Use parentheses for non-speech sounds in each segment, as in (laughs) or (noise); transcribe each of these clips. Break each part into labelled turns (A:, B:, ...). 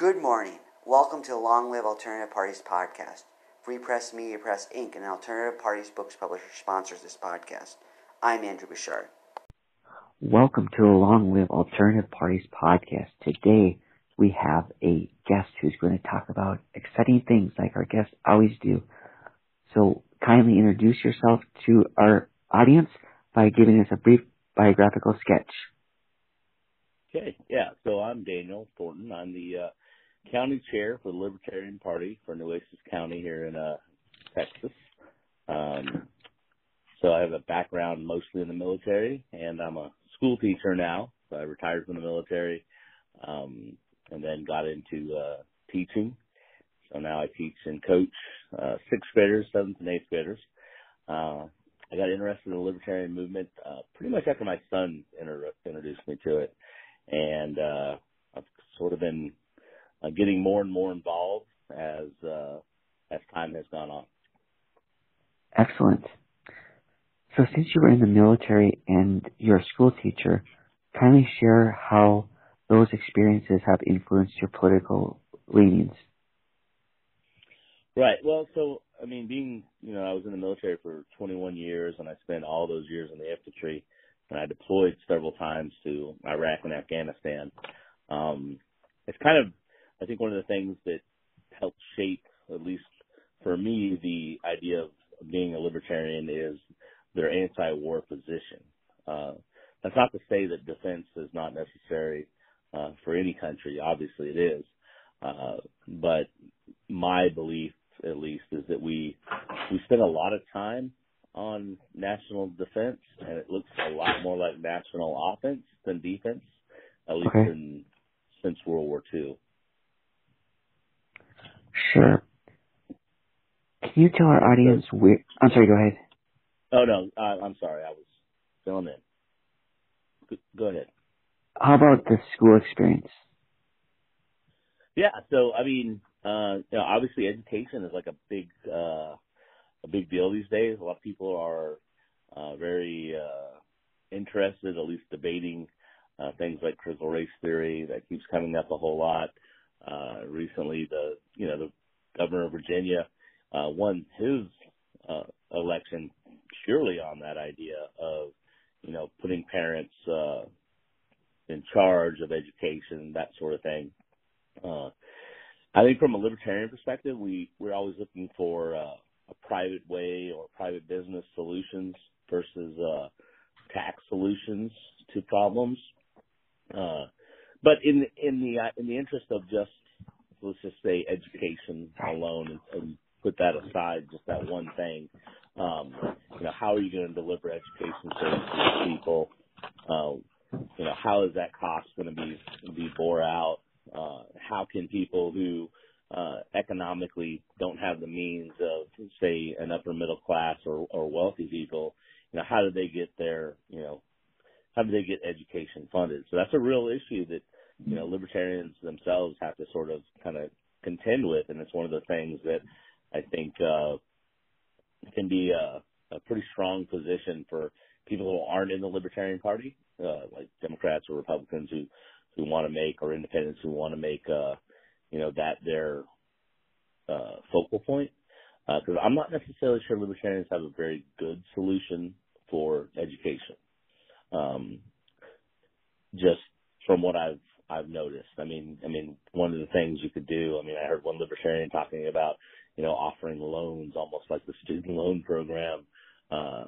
A: Good morning. Welcome to the Long Live Alternative Parties podcast. Free Press Media Press Inc., an alternative parties books publisher, sponsors this podcast. I'm Andrew Bouchard.
B: Welcome to the Long Live Alternative Parties podcast. Today we have a guest who's going to talk about exciting things like our guests always do. So kindly introduce yourself to our audience by giving us a brief biographical sketch.
C: Okay, yeah. So I'm Daniel Thornton. I'm the uh, county chair for the Libertarian Party for Nueces County here in uh, Texas. Um, so I have a background mostly in the military, and I'm a school teacher now. So I retired from the military, um, and then got into uh, teaching. So now I teach and coach uh, sixth graders, seventh and eighth graders. Uh, I got interested in the libertarian movement uh, pretty much after my son inter- introduced me to it, and uh, I've sort of been uh, getting more and more involved as uh, as time has gone on.
B: Excellent. So since you were in the military and you're a school teacher, kindly share how those experiences have influenced your political leanings.
C: Right. Well, so I mean, being you know, I was in the military for 21 years, and I spent all those years in the infantry, and I deployed several times to Iraq and Afghanistan. Um, it's kind of, I think, one of the things that helped shape, at least for me, the idea of being a libertarian is their anti-war position. Uh, that's not to say that defense is not necessary uh, for any country. Obviously, it is. Uh, but my belief, at least, is that we we spend a lot of time on national defense, and it looks a lot more like national offense than defense, at least
B: Okay.
C: in, since World War II.
B: Sure. Can you tell our audience where? I'm sorry. Go ahead.
C: Oh no, uh, I'm sorry, I was filling in. Go- Go ahead.
B: How about the school experience?
C: Yeah, so I mean, uh, you know, obviously education is like a big, uh, a big deal these days. A lot of people are uh, very uh, interested, at least debating uh, things like critical race theory that keeps coming up a whole lot. Uh, recently, the you know the governor of Virginia uh, won his uh, election purely on that idea of you know putting parents uh, in charge of education, that sort of thing. Uh, I think from a libertarian perspective, we we're always looking for uh, a private way or private business solutions versus uh, tax solutions to problems. Uh, but in in the uh, in the interest of just let's just say education alone and, and put that aside, just that one thing. Um, you know, how are you going to deliver education services to people? Uh, you know, how is that cost going to be be bore out? Uh, how can people who uh, economically don't have the means of, say, an upper middle class or, or wealthy people, you know, how do they get their, you know, how do they get education funded? So that's a real issue that, you know, libertarians themselves have to sort of kind of contend with, and it's one of the things that I think uh, can be a, a pretty strong position for people who aren't in the Libertarian Party, uh, like Democrats or Republicans who who want to make or independents who want to make uh, you know that their uh, focal point. Because I'm not necessarily sure libertarians have a very good solution for education. Um, just from what I've I've noticed. I mean, I mean, one of the things you could do. I mean, I heard one libertarian talking about you know offering loans, almost like the student loan program uh,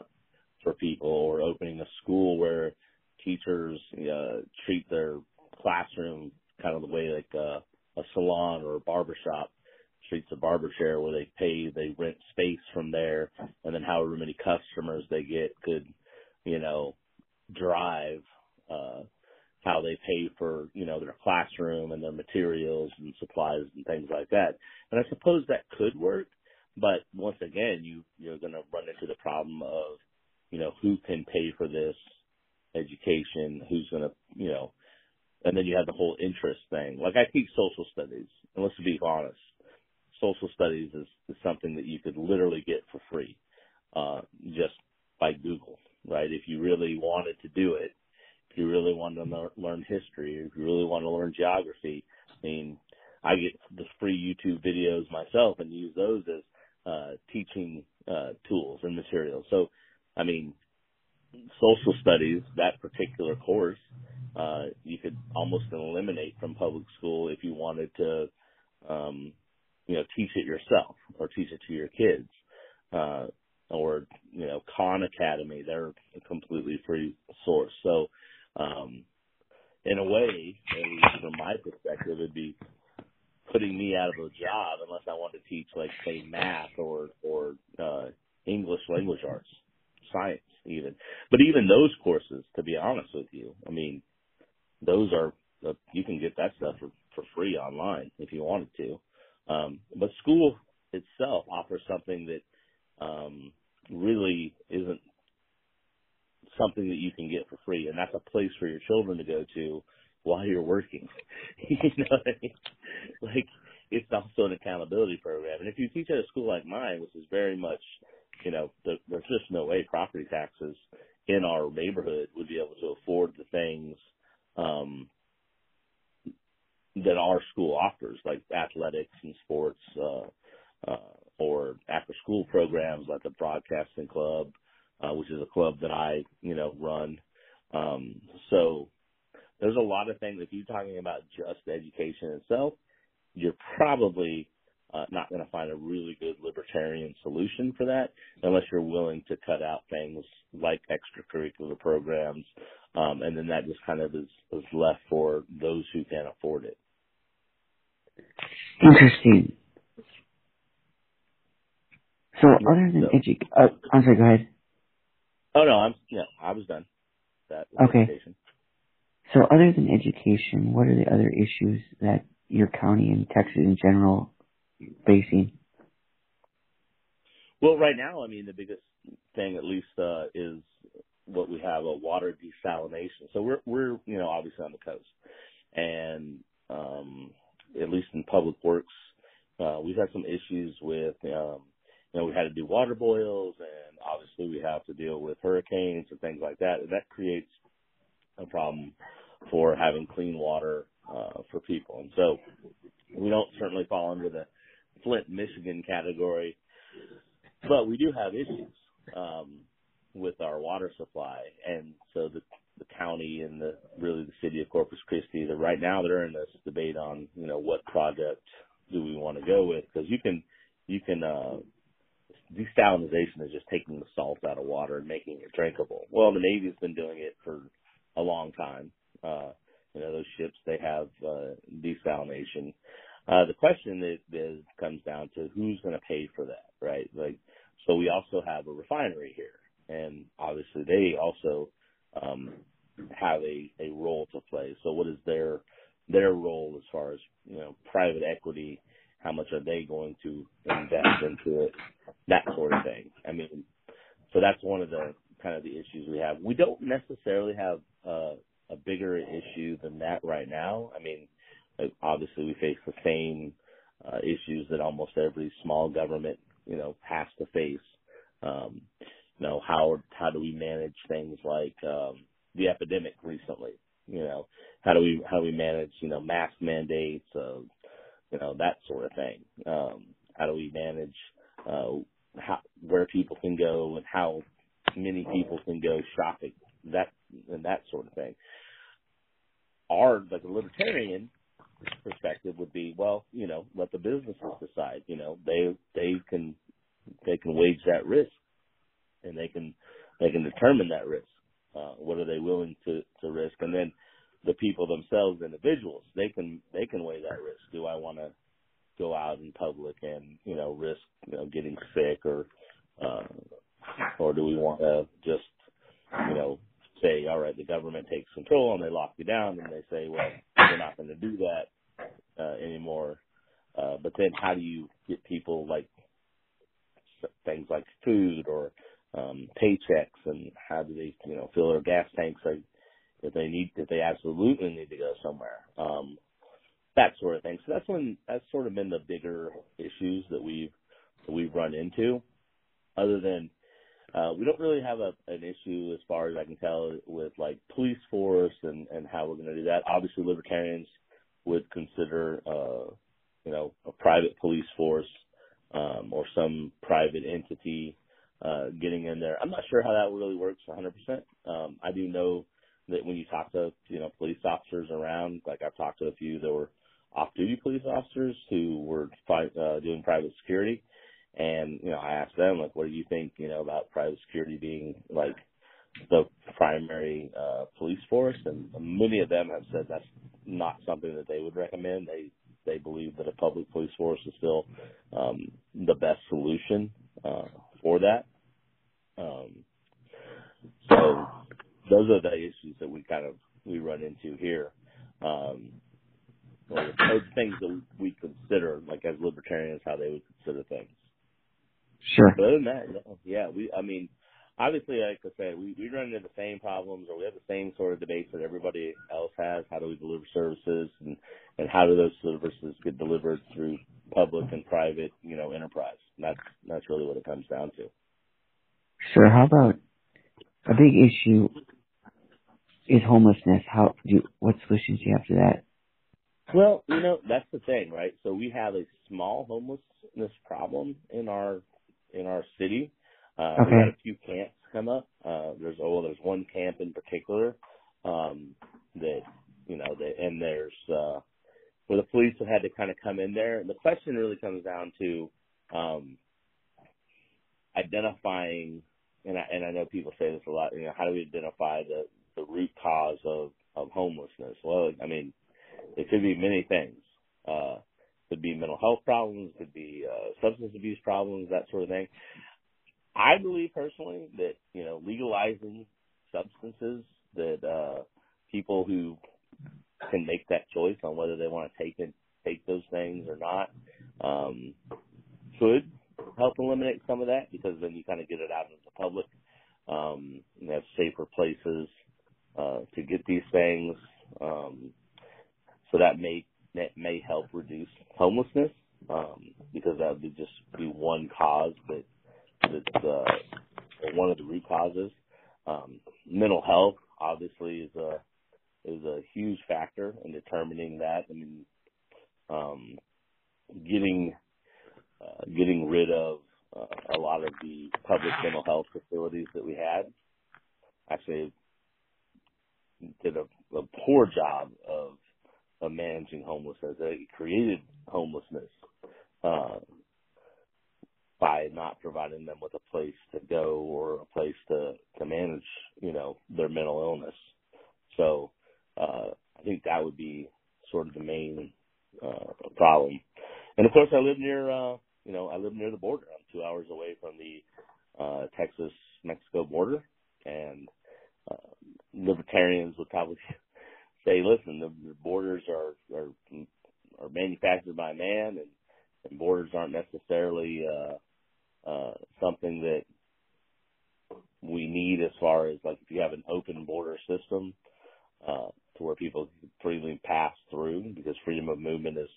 C: for people, or opening a school where teachers uh, treat their classroom kind of the way like uh, a salon or a barber shop treats a barber chair where they pay, they rent space from there, and then however many customers they get could, you know, drive uh, how they pay for, you know, their classroom and their materials and supplies and things like that. And I suppose that could work, but once again, you you're going to run into the problem of, you know, who can pay for this education, who's going to, you know, and then you have the whole interest thing. Like I teach social studies, and let's be honest, social studies is, is something that you could literally get for free, uh, just by Google, right? If you really wanted to do it, if you really wanted to learn history, if you really want to learn geography, I mean, I get the free YouTube videos myself and use those as uh, teaching uh, tools and materials. So, I mean, social studies, that particular course, uh, you could almost eliminate from public school if you wanted to, um, you know, teach it yourself or teach it to your kids. Uh, or, you know, Khan Academy, they're a completely free source. So, um, in a way, at least from my perspective, it'd be putting me out of a job unless I want to teach like say math or or uh English language arts, science even. But even those courses, to be honest with you, I mean, those are uh, you can get that stuff for for free online if you wanted to. Um, but school itself offers something that um, really isn't something that you can get for free, and that's a place for your children to go to while you're working. (laughs) you know I mean? Like it's also an accountability program. And if you teach at a school like mine, which is very much, you know, the, there's just no way property taxes in our neighborhood would be able to afford the things um that our school offers, like athletics and sports, uh, school programs like the broadcasting club, uh, which is a club that I, you know, run. Um, so there's a lot of things. If you're talking about just education itself, you're probably uh, not going to find a really good libertarian solution for that unless you're willing to cut out things like extracurricular programs, um, and then that just kind of is, is left for those who can afford it.
B: Interesting. So other than so, edu- uh, I'm sorry, go ahead.
C: Oh no, I'm yeah, I was done. That
B: okay.
C: Education.
B: So other than education, what are the other issues that your county and Texas in general facing?
C: Well, right now, I mean, the biggest thing, at least, uh, is what we have a water desalination. So we're we're you know obviously on the coast, and um, at least in public works, uh, we've had some issues with um, you know we had to do water boils, and obviously we have to deal with hurricanes and things like that, and that creates a problem for having clean water uh, for people. And so we don't certainly fall under the Flint, Michigan category, but we do have issues um, with our water supply. And so the, the county and the really the city of Corpus Christi, that right now they're in this debate on you know what project do we want to go with because you can you can uh, desalinization is just taking the salt out of water and making it drinkable. Well, the Navy's been doing it for a long time. Uh, you know, those ships, they have, uh, desalination. Uh, the question is, is comes down to who's going to pay for that, right? Like, so we also have a refinery here and obviously they also, um, have a, a role to play. So what is their, their role as far as, you know, private equity, how much are they going to invest into it, that sort of thing. I mean, so that's one of the kind of the issues we have. We don't necessarily have a bigger issue than that right now. I mean, obviously we face the same uh, issues that almost every small government, you know, has to face. Um, you know, how how do we manage things like um, the epidemic recently? You know, how do we how do we manage you know mask mandates, uh, you know that sort of thing? Um, how do we manage uh, how where people can go and how many people can go shopping? That and that sort of thing. Our like a libertarian perspective would be, well, you know, let the businesses decide. You know, they they can they can wage that risk, and they can they can determine that risk. Uh, what are they willing to to risk? And then the people themselves, individuals, they can they can weigh that risk. Do I want to go out in public and you know risk you know getting sick or uh, or do we want to just you know say, all right, the government takes control and they lock you down, and they say, well, we're not going to do that uh, anymore. Uh, but then, how do you get people like things like food or um, paychecks, and how do they, you know, fill their gas tanks like, if they need, if they absolutely need to go somewhere, um, that sort of thing. So that's when that's sort of been the bigger issues that we've that we've run into. Other than uh, we don't really have a, an issue as far as I can tell with like police force and, and how we're going to do that. Obviously, libertarians would consider, uh, you know, a private police force um, or some private entity uh, getting in there. I'm not sure how that really works 100%. Um, I do know that when you talk to you know police officers around, like I've talked to a few that were off-duty police officers who were uh, doing private security, and you know I asked them like, what do you think you know about private security being like the primary uh, police force? And many of them have said that's not something that they would recommend. They they believe that a public police force is still um, the best solution uh, for that. Um, so those are the issues that we kind of we run into here. Um, or those things that we consider, like as libertarians, how they would consider things.
B: Sure.
C: But other than that, yeah, we. I mean, obviously, like I said, we we run into the same problems, or we have the same sort of debates that everybody else has. How do we deliver services, and and how do those services get delivered through public and private, you know, enterprise? And that's that's really what it comes down to.
B: Sure. How about a big issue is homelessness? How do what solutions do you have to that?
C: Well, you know, that's the thing, right? So we have a small homelessness problem in our in our city. Uh,
B: Okay.
C: We had a few camps come up. Uh, there's oh, there's one camp in particular um, that you know, that, and there's uh, where the police have had to kind of come in there. And the question really comes down to um, identifying, and I, and I know people say this a lot. You know, how do we identify the the root cause of of homelessness? Well, I mean, it could be many things. Uh, could be mental health problems, could be uh, substance abuse problems, that sort of thing. I believe personally that you know legalizing substances that uh, people who can make that choice on whether they want to take it, take those things or not um, could help eliminate some of that because then you kind of get it out into the public. Um, you have safer places uh, to get these things, um, so that may that may help reduce homelessness um, because that would just be one cause that that's uh, one of the root causes. Um, mental health obviously is a is a huge factor in determining that. I mean, um, getting uh, getting rid of uh, a lot of the public mental health facilities that we had actually did a, a poor job of, of managing homelessness. They created homelessness uh, by not providing them with a place to go or a place to to manage, you know, their mental illness. So uh, I think that would be sort of the main uh, problem. And of course, I live near, uh, you know, I live near the border. I'm two hours away from the uh, Texas-Mexico border, and uh, libertarians would probably (laughs) say, "Listen, the, the borders are are are manufactured by man, and, and borders aren't necessarily uh, uh, something that we need as far as like if you have an open border system uh, to where people freely pass through, because freedom of movement is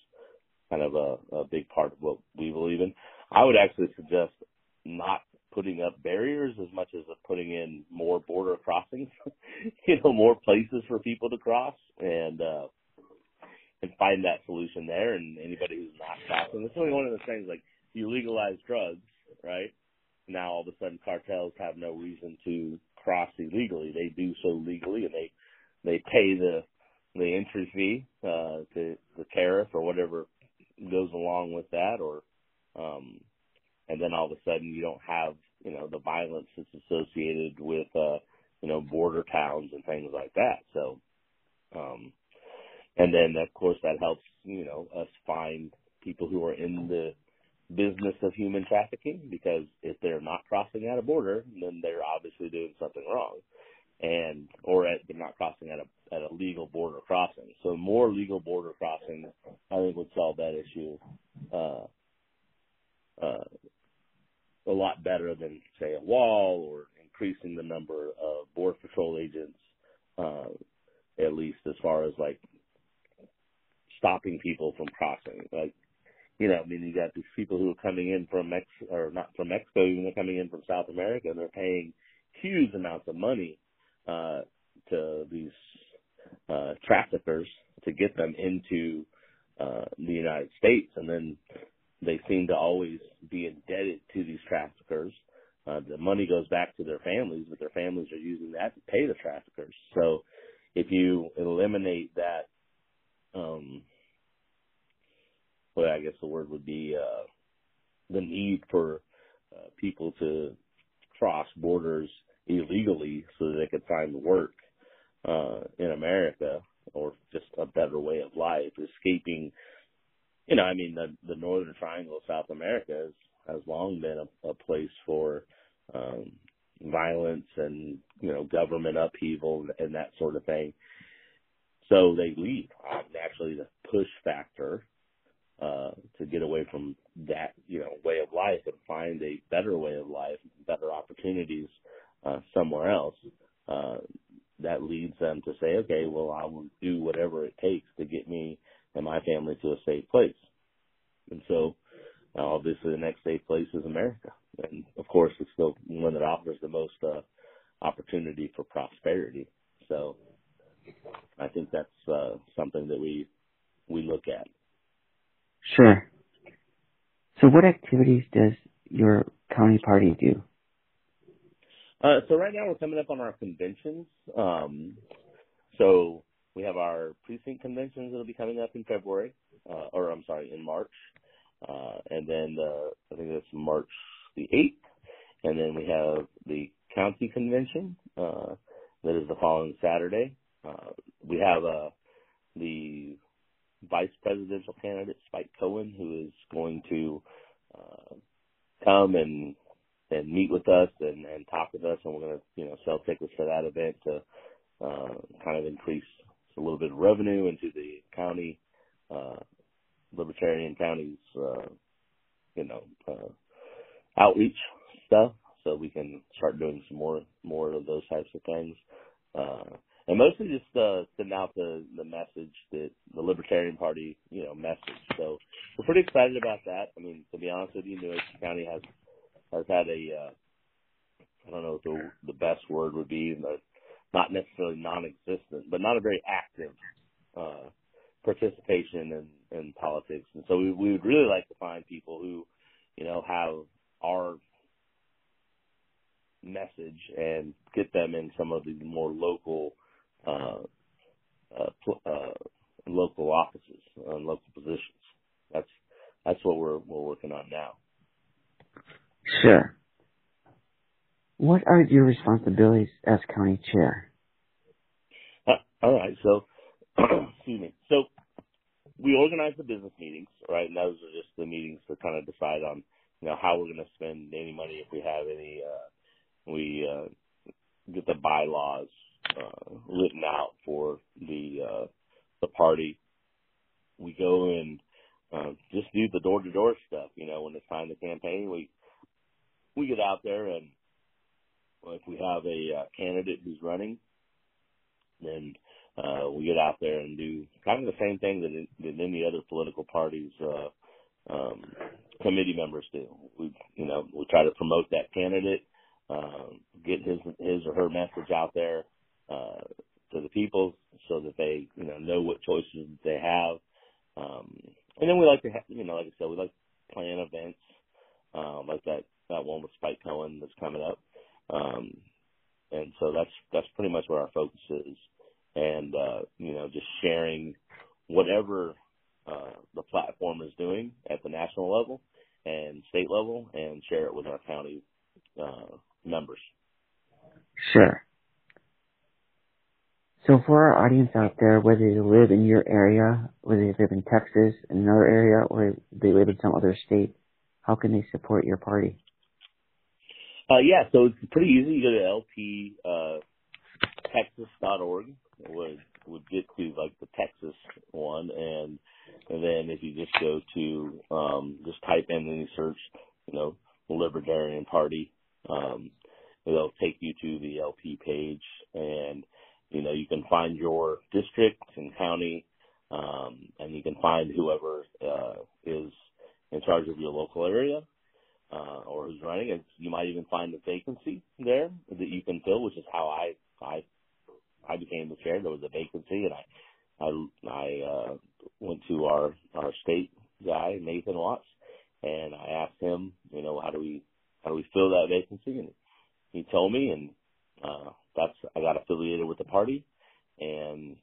C: kind of a, a big part of what we believe in. I would actually suggest not putting up barriers as much as putting in more border (laughs) crossings, you know, more places for people to cross and, uh, and find that solution there. And anybody who's not crossing, it's only one of those things like you legalize drugs, right? Now all of a sudden cartels have no reason to cross illegally. They do so legally and they, they pay the, the entry fee, uh, to the tariff or whatever goes along with that or, um, and then all of a sudden you don't have, you know, the violence that's associated with, uh, you know, border towns and things like that. So, um, and then of course that helps, you know, us find people who are in the business of human trafficking because if they're not crossing at a border, then they're obviously doing something wrong. And, or at, they're not crossing at a, at a legal border crossing. So more legal border crossings, I think would solve that issue, uh, uh, a lot better than say a wall or increasing the number of border patrol agents, uh, at least as far as like stopping people from crossing. Like, you know, I mean, you got these people who are coming in from Mex or not from Mexico, even they're coming in from South America, and they're paying huge amounts of money uh, to these uh, traffickers to get them into uh, the United States, and then they seem to always be indebted to these traffickers. Uh, the money goes back to their families, but their families are using that to pay the traffickers. So if you eliminate that, um, well, I guess the word would be uh, the need for uh, people to cross borders illegally so that they could find work uh, in America or just a better way of life, escaping. You know, I mean, the the Northern Triangle of South America has, long been a, a place for um, violence and you know government upheaval and that sort of thing. So they leave. Naturally, the push factor uh, to get away from that, you know, way of life and find a better way of life, better opportunities uh, somewhere else. Uh, that leads them to say, okay, well, I will do whatever it takes to get me and my family to a safe place. And so, uh, obviously, the next safe place is America, and of course, it's the one that offers the most uh, opportunity for prosperity. So, I think that's uh, something that we we look at.
B: Sure. So, what activities does your county party do?
C: Uh, so right now we're coming up on our conventions. Um, so we have our precinct conventions that'll be coming up in February, uh, or I'm sorry, in March, uh, and then uh, I think that's March the 8th, and then we have the county convention uh, that is the following Saturday. Uh, we have uh, the vice presidential candidate Spike Cohen, who is going to uh, come and and meet with us and, and talk with us, and we're going to you know sell tickets for that event to uh, kind of increase a little bit of revenue into the county, uh, libertarian counties, uh, you know, uh, outreach stuff, so we can start doing some more more of those types of things. Uh, and mostly just uh, send out the the message that the Libertarian Party, you know, message. So we're pretty excited about that. I mean, to be honest with you, Nueces County has has had a uh, I don't know what the the best word would be, but not necessarily non-existent, but not a very active uh, participation in in politics. And so we we would really like to find people who, you know, have our message and get them in some of the more local uh, uh, uh, local offices and local positions. That's that's what we're we're working on now.
B: Sure. What are your responsibilities as county chair?
C: Uh, all right. So, (clears throat) excuse me. So, we organize the business meetings, right? And those are just the meetings to kind of decide on, you know, how we're going to spend any money if we have any. Uh, we uh, get the bylaws uh, written out for the uh, the party. We go and uh, just do the door to door stuff. You know, when it's time to campaign, we we get out there and if we have a uh, candidate who's running, then uh, we get out there and do kind of the same thing that, that any other political parties uh, um, committee members do. We, you know, we try to promote that candidate, uh, get his his or her message out there uh, to the people so that they, you know, know what choices they have. Um, and then we like to, have, you know, like I said, we like to plan events uh, like that that one with Spike Cohen that's coming up. Um, and so that's that's pretty much where our focus is, and uh, you know, just sharing whatever uh, the platform is doing at the national level and state level, and share it with our county uh, members.
B: Sure. So for our audience out there, whether they live in your area, whether they live in Texas, in another area, or they live in some other state, how can they support your party?
C: Uh, yeah, so it's pretty easy. You go to lptexas.org, uh, would would get to like the Texas one, and and then if you just go to um, just type in any search, you know, Libertarian Party, um, it'll take you to the LP page, and you know you can find your district and county, um, and you can find whoever uh, is in charge of your local area uh, or who's running. And you might even find a vacancy there that you can fill, which is how I I I became the chair. There was a vacancy, and I I I uh, went to our our state guy Nathan Watts, and I asked him, you know, how do we how do we fill that vacancy, and he told me, and uh, that's I got affiliated with the party, and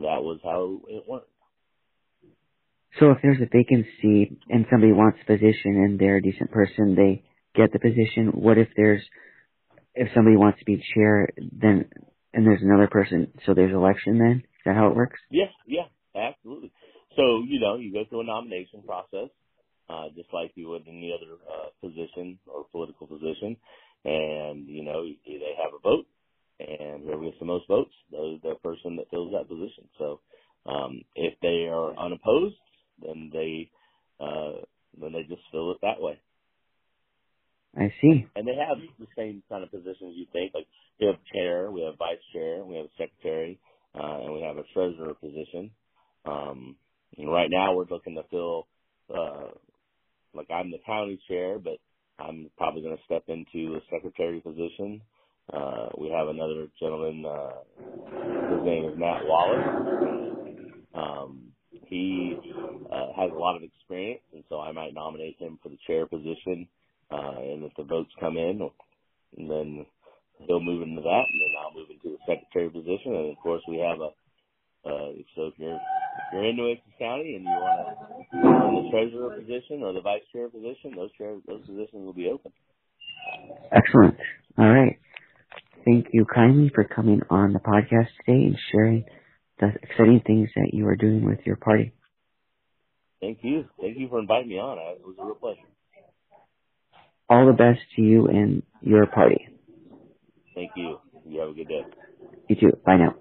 C: that was how it went.
B: So if there's a vacancy and somebody wants a position and they're a decent person, they get the position. What if there's if somebody wants to be chair, then and there's another person, so there's election then? Is that how it works?
C: Yeah, yeah, absolutely. So you know, you go through a nomination process, uh, just like you would any other uh, position or political position, and you know they have a vote, and whoever gets the most votes, the person that fills that position. So um, if they are unopposed, then they uh, then they just fill it that way.
B: I see.
C: And they have the same kind of positions you think. Like we have chair, we have vice chair, we have a secretary, uh, and we have a treasurer position. Um, right now we're looking to fill, uh, like I'm the county chair, but I'm probably going to step into a secretary position. Uh, we have another gentleman, uh, his name is Matt Wallace. Um, he uh, has a lot of experience, and so I might nominate him for the chair position. Uh, and if the votes come in, then he'll move into that, and then I'll move into the secretary position. And of course, we have a uh, so if you're if you're in New Nueces County and you want to in the treasurer position or the vice chair position, those chair those positions will be open.
B: Excellent. All right. Thank you kindly for coming on the podcast today and sharing the exciting things that you are doing with your party.
C: Thank you. Thank you for inviting me on. It was a real pleasure.
B: All the best to you and your party.
C: Thank you. You have a good day.
B: You too. Bye now.